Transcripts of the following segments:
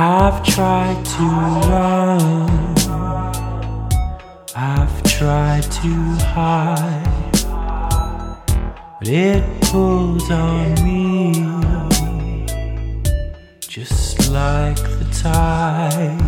I've tried to run, I've tried to hide, but it pulls on me. Just like the tide.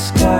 sky.